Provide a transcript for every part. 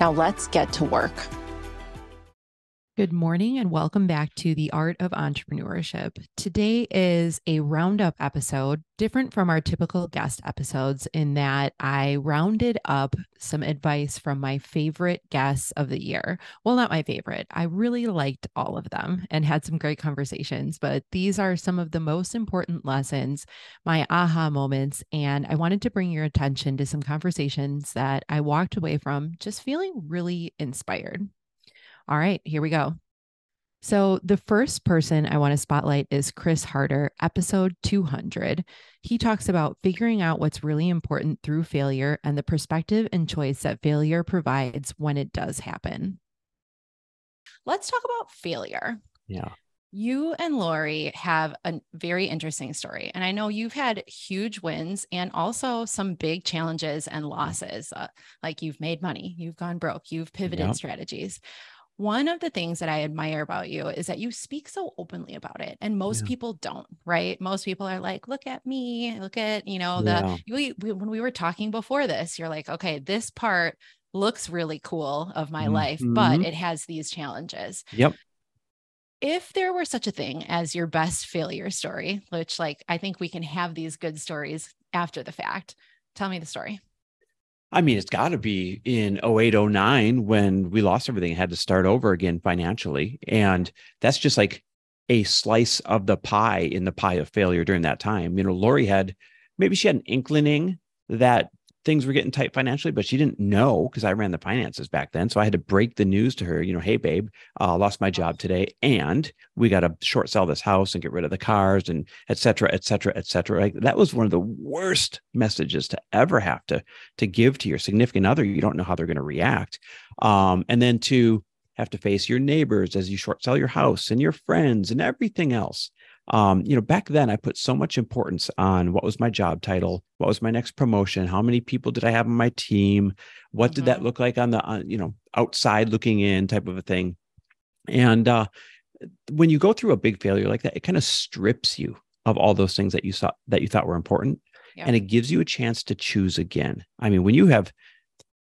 Now let's get to work. Good morning and welcome back to the Art of Entrepreneurship. Today is a roundup episode, different from our typical guest episodes, in that I rounded up some advice from my favorite guests of the year. Well, not my favorite. I really liked all of them and had some great conversations, but these are some of the most important lessons, my aha moments. And I wanted to bring your attention to some conversations that I walked away from just feeling really inspired. All right, here we go. So, the first person I want to spotlight is Chris Harder, episode 200. He talks about figuring out what's really important through failure and the perspective and choice that failure provides when it does happen. Let's talk about failure. Yeah. You and Lori have a very interesting story. And I know you've had huge wins and also some big challenges and losses. Uh, like you've made money, you've gone broke, you've pivoted yep. strategies one of the things that I admire about you is that you speak so openly about it. And most yeah. people don't, right? Most people are like, look at me, look at, you know, the, yeah. we, we, when we were talking before this, you're like, okay, this part looks really cool of my mm-hmm. life, but it has these challenges. Yep. If there were such a thing as your best failure story, which like I think we can have these good stories after the fact, tell me the story. I mean, it's got to be in 08, 09 when we lost everything, and had to start over again financially. And that's just like a slice of the pie in the pie of failure during that time. You know, Lori had maybe she had an inclining that things were getting tight financially, but she didn't know because I ran the finances back then. So I had to break the news to her, you know, hey, babe, uh, lost my job today. And we got to short sell this house and get rid of the cars and et cetera, et cetera, et cetera. Like that was one of the worst messages to ever have to, to give to your significant other. You don't know how they're going to react. Um, and then to have to face your neighbors as you short sell your house and your friends and everything else um, you know, back then I put so much importance on what was my job title, what was my next promotion, how many people did I have on my team, what mm-hmm. did that mm-hmm. look like on the, on, you know, outside looking in type of a thing. And uh, when you go through a big failure like that, it kind of strips you of all those things that you saw that you thought were important, yeah. and it gives you a chance to choose again. I mean, when you have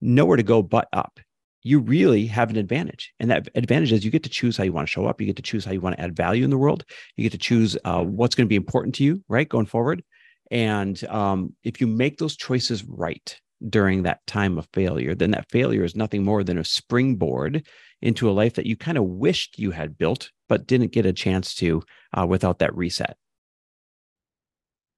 nowhere to go but up you really have an advantage. And that advantage is you get to choose how you want to show up. You get to choose how you want to add value in the world. You get to choose uh, what's going to be important to you, right, going forward. And um, if you make those choices right during that time of failure, then that failure is nothing more than a springboard into a life that you kind of wished you had built, but didn't get a chance to uh, without that reset.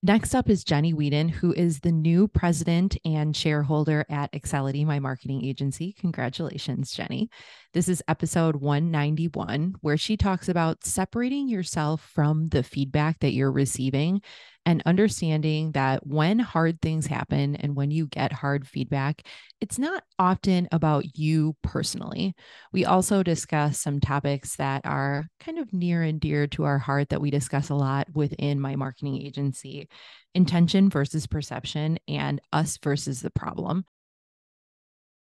Next up is Jenny Weeden, who is the new president and shareholder at Accelity, my marketing agency. Congratulations, Jenny. This is episode 191, where she talks about separating yourself from the feedback that you're receiving and understanding that when hard things happen and when you get hard feedback, it's not often about you personally. We also discuss some topics that are kind of near and dear to our heart that we discuss a lot within my marketing agency intention versus perception and us versus the problem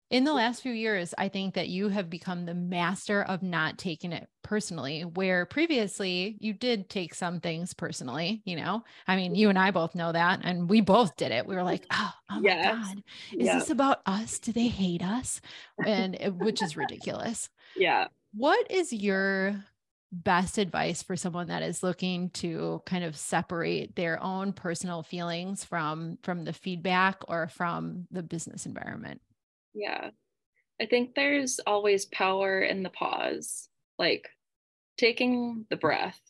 in the last few years, I think that you have become the master of not taking it personally, where previously you did take some things personally. You know, I mean, you and I both know that, and we both did it. We were like, oh, oh yes. my God, is yeah. this about us? Do they hate us? And which is ridiculous. Yeah. What is your best advice for someone that is looking to kind of separate their own personal feelings from from the feedback or from the business environment yeah. I think there's always power in the pause, like taking the breath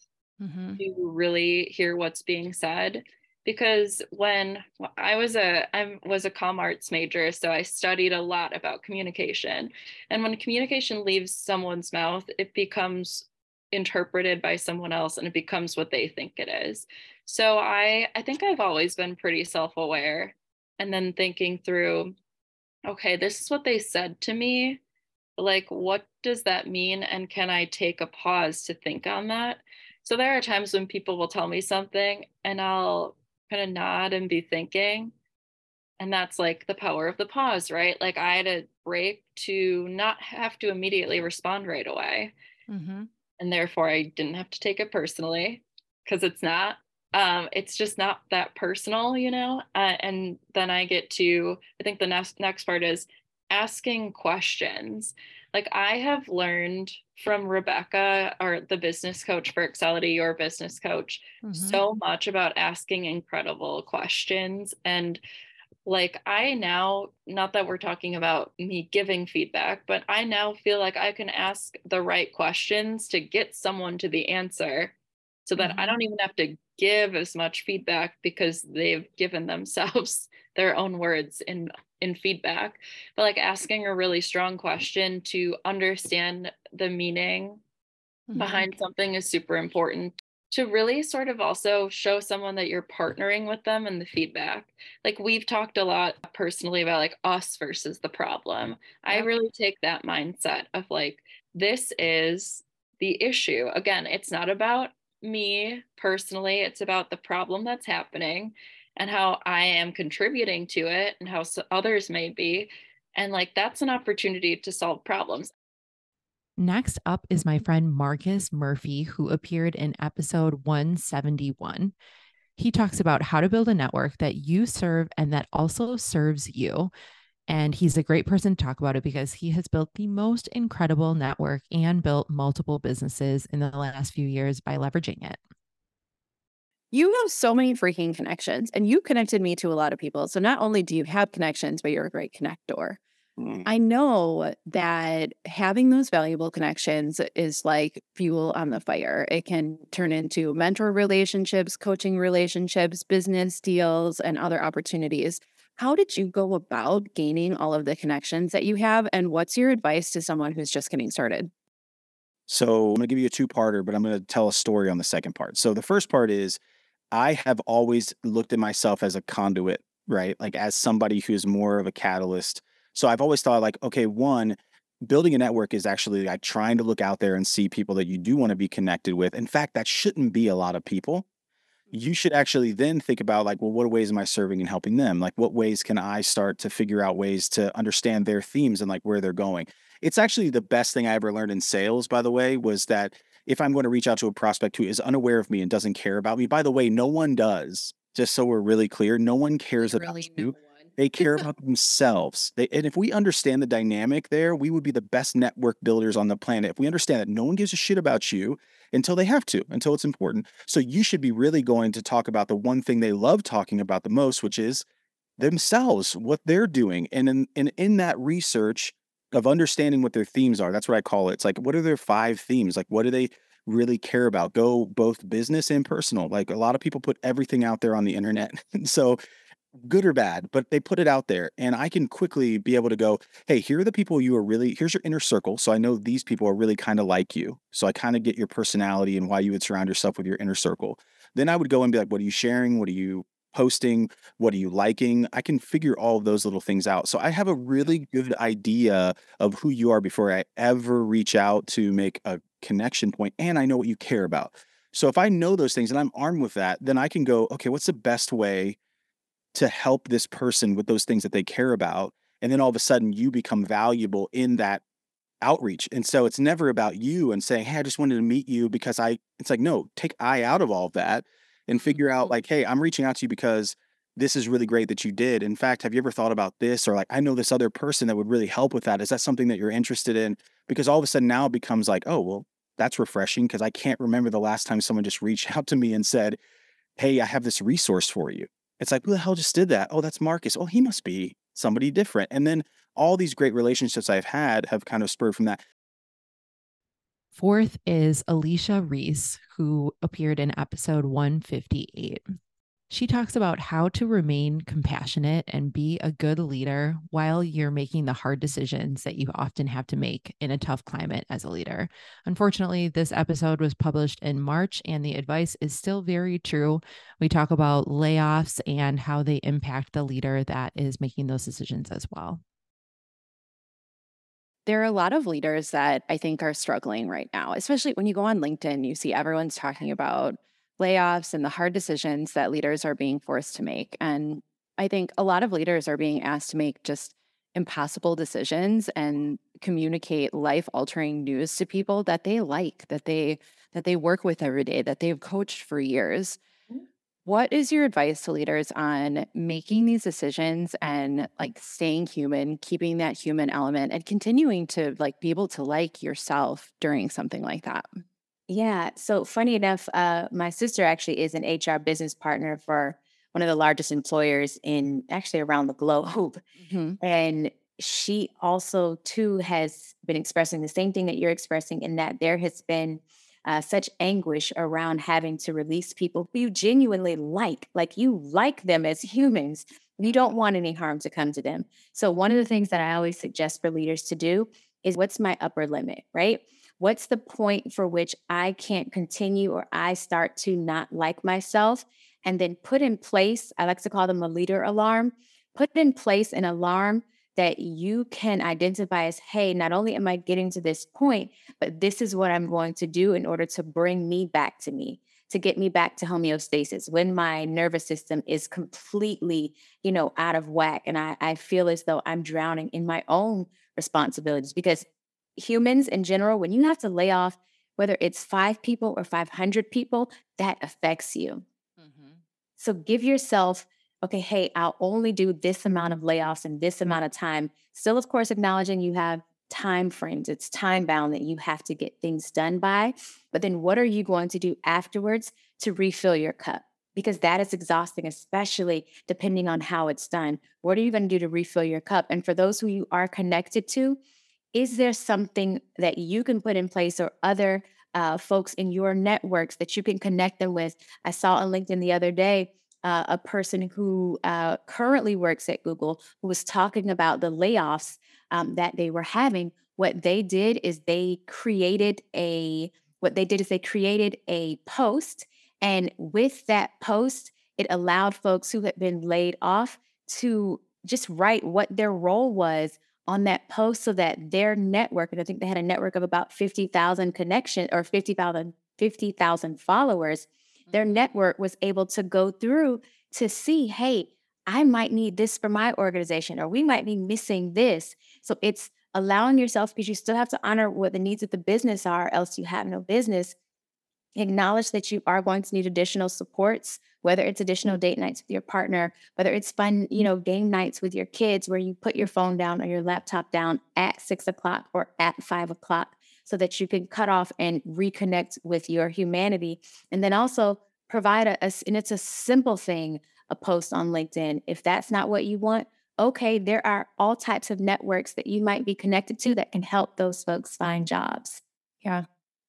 mm-hmm. to really hear what's being said. Because when I was a I was a com arts major, so I studied a lot about communication. And when communication leaves someone's mouth, it becomes interpreted by someone else and it becomes what they think it is. So I I think I've always been pretty self-aware and then thinking through okay, this is what they said to me. like what does that mean and can I take a pause to think on that? So there are times when people will tell me something and I'll kind of nod and be thinking and that's like the power of the pause right like i had a break to not have to immediately respond right away mm-hmm. and therefore i didn't have to take it personally because it's not um, it's just not that personal you know uh, and then i get to i think the next next part is asking questions like i have learned from rebecca or the business coach for accelity your business coach mm-hmm. so much about asking incredible questions and like I now, not that we're talking about me giving feedback, but I now feel like I can ask the right questions to get someone to the answer so that mm-hmm. I don't even have to give as much feedback because they've given themselves their own words in in feedback but like asking a really strong question to understand the meaning mm-hmm. behind something is super important to really sort of also show someone that you're partnering with them in the feedback. Like we've talked a lot personally about like us versus the problem. I really take that mindset of like, this is the issue. Again, it's not about me personally, it's about the problem that's happening and how I am contributing to it and how others may be. And like, that's an opportunity to solve problems. Next up is my friend Marcus Murphy, who appeared in episode 171. He talks about how to build a network that you serve and that also serves you. And he's a great person to talk about it because he has built the most incredible network and built multiple businesses in the last few years by leveraging it. You have so many freaking connections, and you connected me to a lot of people. So not only do you have connections, but you're a great connector. Mm. I know that having those valuable connections is like fuel on the fire. It can turn into mentor relationships, coaching relationships, business deals, and other opportunities. How did you go about gaining all of the connections that you have? And what's your advice to someone who's just getting started? So, I'm going to give you a two parter, but I'm going to tell a story on the second part. So, the first part is I have always looked at myself as a conduit, right? Like as somebody who's more of a catalyst so I've always thought like, okay, one, building a network is actually like trying to look out there and see people that you do want to be connected with. In fact, that shouldn't be a lot of people. You should actually then think about like, well, what ways am I serving and helping them? Like, what ways can I start to figure out ways to understand their themes and like where they're going? It's actually the best thing I ever learned in sales, by the way, was that if I'm going to reach out to a prospect who is unaware of me and doesn't care about me, by the way, no one does. Just so we're really clear, no one cares about you. They care about themselves. They, and if we understand the dynamic there, we would be the best network builders on the planet. If we understand that no one gives a shit about you until they have to, until it's important. So you should be really going to talk about the one thing they love talking about the most, which is themselves, what they're doing. And in, and in that research of understanding what their themes are, that's what I call it. It's like, what are their five themes? Like, what do they really care about? Go both business and personal. Like a lot of people put everything out there on the internet. so good or bad, but they put it out there. And I can quickly be able to go, hey, here are the people you are really, here's your inner circle. So I know these people are really kind of like you. So I kind of get your personality and why you would surround yourself with your inner circle. Then I would go and be like, what are you sharing? What are you posting? What are you liking? I can figure all of those little things out. So I have a really good idea of who you are before I ever reach out to make a connection point, And I know what you care about. So if I know those things and I'm armed with that, then I can go, okay, what's the best way to help this person with those things that they care about. And then all of a sudden you become valuable in that outreach. And so it's never about you and saying, Hey, I just wanted to meet you because I, it's like, no, take I out of all of that and figure out mm-hmm. like, Hey, I'm reaching out to you because this is really great that you did. In fact, have you ever thought about this? Or like, I know this other person that would really help with that. Is that something that you're interested in? Because all of a sudden now it becomes like, oh, well, that's refreshing because I can't remember the last time someone just reached out to me and said, Hey, I have this resource for you. It's like, who the hell just did that? Oh, that's Marcus. Oh, he must be somebody different. And then all these great relationships I've had have kind of spurred from that. Fourth is Alechia Reese, who appeared in episode 158. She talks about how to remain compassionate and be a good leader while you're making the hard decisions that you often have to make in a tough climate as a leader. Unfortunately, this episode was published in March and the advice is still very true. We talk about layoffs and how they impact the leader that is making those decisions as well. there are a lot of leaders that I think are struggling right now, especially when you go on LinkedIn, you see everyone's talking about layoffs and the hard decisions that leaders are being forced to make. And I think a lot of leaders are being asked to make just impossible decisions and communicate life altering news to people that they like, that they that they work with every day, that they've coached for years. Mm. What is your advice to leaders on making these decisions and like staying human, keeping that human element and continuing to like be able to like yourself during something like that? Yeah. So funny enough, uh, my sister actually is an HR business partner for one of the largest employers in actually around the globe. Mm-hmm. And she also too has been expressing the same thing that you're expressing in that there has been uh, such anguish around having to release people who you genuinely like, like you like them as humans. You don't want any harm to come to them. So, one of the things that I always suggest for leaders to do is what's my upper limit, right? What's the point for which I can't continue or I start to not like myself? And then put in place, I like to call them a leader alarm, put in place an alarm that you can identify as hey, not only am I getting to this point, but this is what I'm going to do in order to bring me back to me to get me back to homeostasis when my nervous system is completely you know out of whack and I, I feel as though i'm drowning in my own responsibilities because humans in general when you have to lay off whether it's five people or 500 people that affects you mm-hmm. so give yourself okay, hey, I'll only do this amount of layoffs in this amount of time. Still, of course, acknowledging you have time frames, it's time bound that you have to get things done by. But then what are you going to do afterwards to refill your cup? Because that is exhausting, especially depending on how it's done. What are you going to do to refill your cup? And for those who you are connected to, is there something that you can put in place or other uh, folks in your networks that you can connect them with? I saw on LinkedIn the other day uh, a person who uh, currently works at Google who was talking about the layoffs um, that they were having. What they did is they created a what they did is they created a post, and with that post, it allowed folks who had been laid off to just write what their role was on that post so that their network, and I think they had a network of about 50,000 connection or 50,000 50,000 followers, their mm-hmm. network was able to go through to see, hey, I might need this for my organization, or we might be missing this. So it's allowing yourself, because you still have to honor what the needs of the business are, else you have no business. Acknowledge that you are going to need additional supports, whether it's additional mm-hmm. date nights with your partner, whether it's fun, you know, game nights with your kids where you put your phone down or your laptop down at six o'clock or at five o'clock so that you can cut off and reconnect with your humanity. And then also provide a, a and it's a simple thing, a post on LinkedIn. If that's not what you want, okay, there are all types of networks that you might be connected to that can help those folks find jobs. Yeah,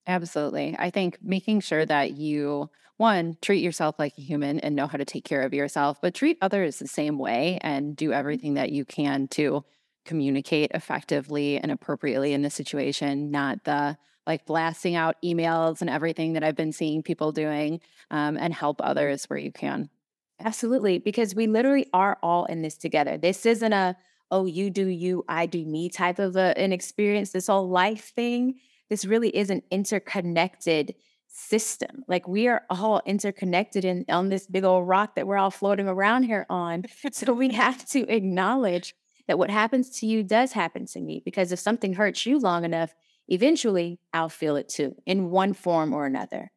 absolutely. I think making sure that you, one, treat yourself like a human and know how to take care of yourself, but treat others the same way and do everything that you can to communicate effectively and appropriately in the situation, not the like blasting out emails and everything that I've been seeing people doing um, and help others where you can. Absolutely, because we literally are all in this together. This isn't a, oh, you do you, I do me type of a, an experience, this whole life thing. This really is an interconnected system. Like we are all interconnected in on this big old rock that we're all floating around here on. so we have to acknowledge that what happens to you does happen to me because if something hurts you long enough, eventually I'll feel it too in one form or another.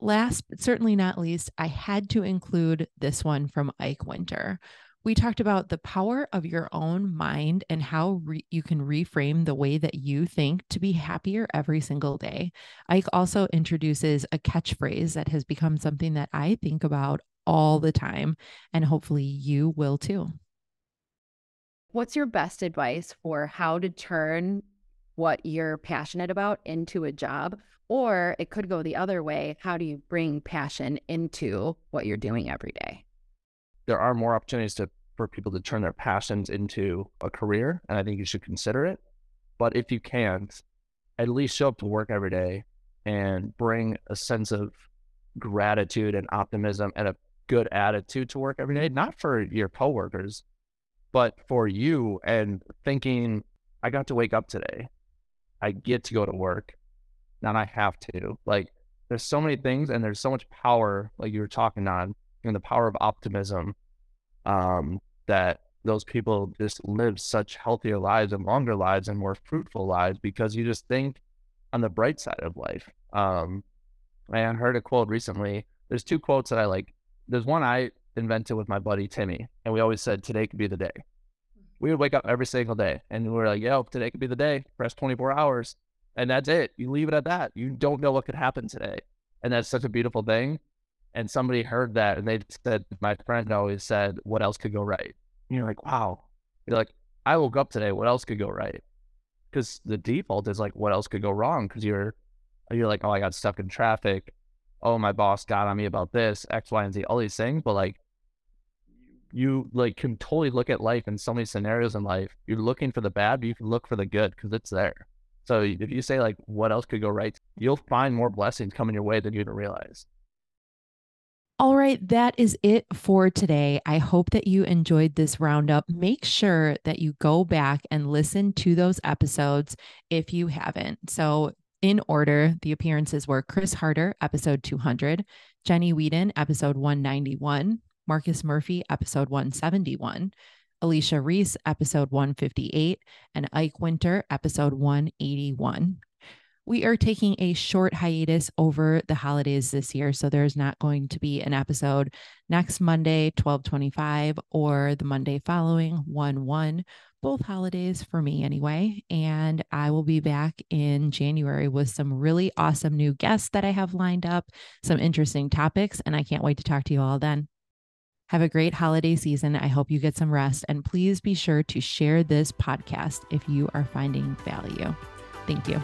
Last but certainly not least, I had to include this one from Ike Wynter. We talked about the power of your own mind and how re- you can reframe the way that you think to be happier every single day. Ike also introduces a catchphrase that has become something that I think about all the time, and hopefully you will too. What's your best advice for how to turn what you're passionate about into a job? Or it could go the other way. How do you bring passion into what you're doing every day? There are more opportunities to, for people to turn their passions into a career, and I think you should consider it. But if you can't, at least show up to work every day and bring a sense of gratitude and optimism and a good attitude to work every day, not for your coworkers, but for you and thinking, I got to wake up today. I get to go to work. Now I have to. Like, there's so many things and there's so much power, like you were talking on, and the power of optimism um, that those people just live such healthier lives and longer lives and more fruitful lives because you just think on the bright side of life. Um, I heard a quote recently. There's two quotes that I like. There's one I invented with my buddy Timmy, and we always said today could be the day. We would wake up every single day, and we are like, "Yo, today could be the day." Press 24 hours, and that's it. You leave it at that. You don't know what could happen today, and that's such a beautiful thing. And somebody heard that, and they said, "My friend always said, what else could go right?" And you're like, "Wow." You're like, "I woke up today. What else could go right?" Because the default is like, "What else could go wrong?" Because you're you're like, "Oh, I got stuck in traffic." Oh, my boss got on me about this, X, Y, and Z, all these things. But like, you like can totally look at life in so many scenarios in life. You're looking for the bad, but you can look for the good because it's there. So if you say like what else could go right, you'll find more blessings coming your way than you even realize. All right, that is it for today. I hope that you enjoyed this roundup. Make sure that you go back and listen to those episodes if you haven't. So, in order, the appearances were Chris Harder, episode 200, Jenny Weeden, episode 191, Marcus Murphy, episode 171, Alechia Reese, episode 158, and Ike Wynter, episode 181. We are taking a short hiatus over the holidays this year, so there's not going to be an episode next Monday, 1225, or the Monday following, 1 1, both holidays for me anyway. And I will be back in January with some really awesome new guests that I have lined up, some interesting topics, and I can't wait to talk to you all then. Have a great holiday season. I hope you get some rest. And please be sure to share this podcast if you are finding value. Thank you.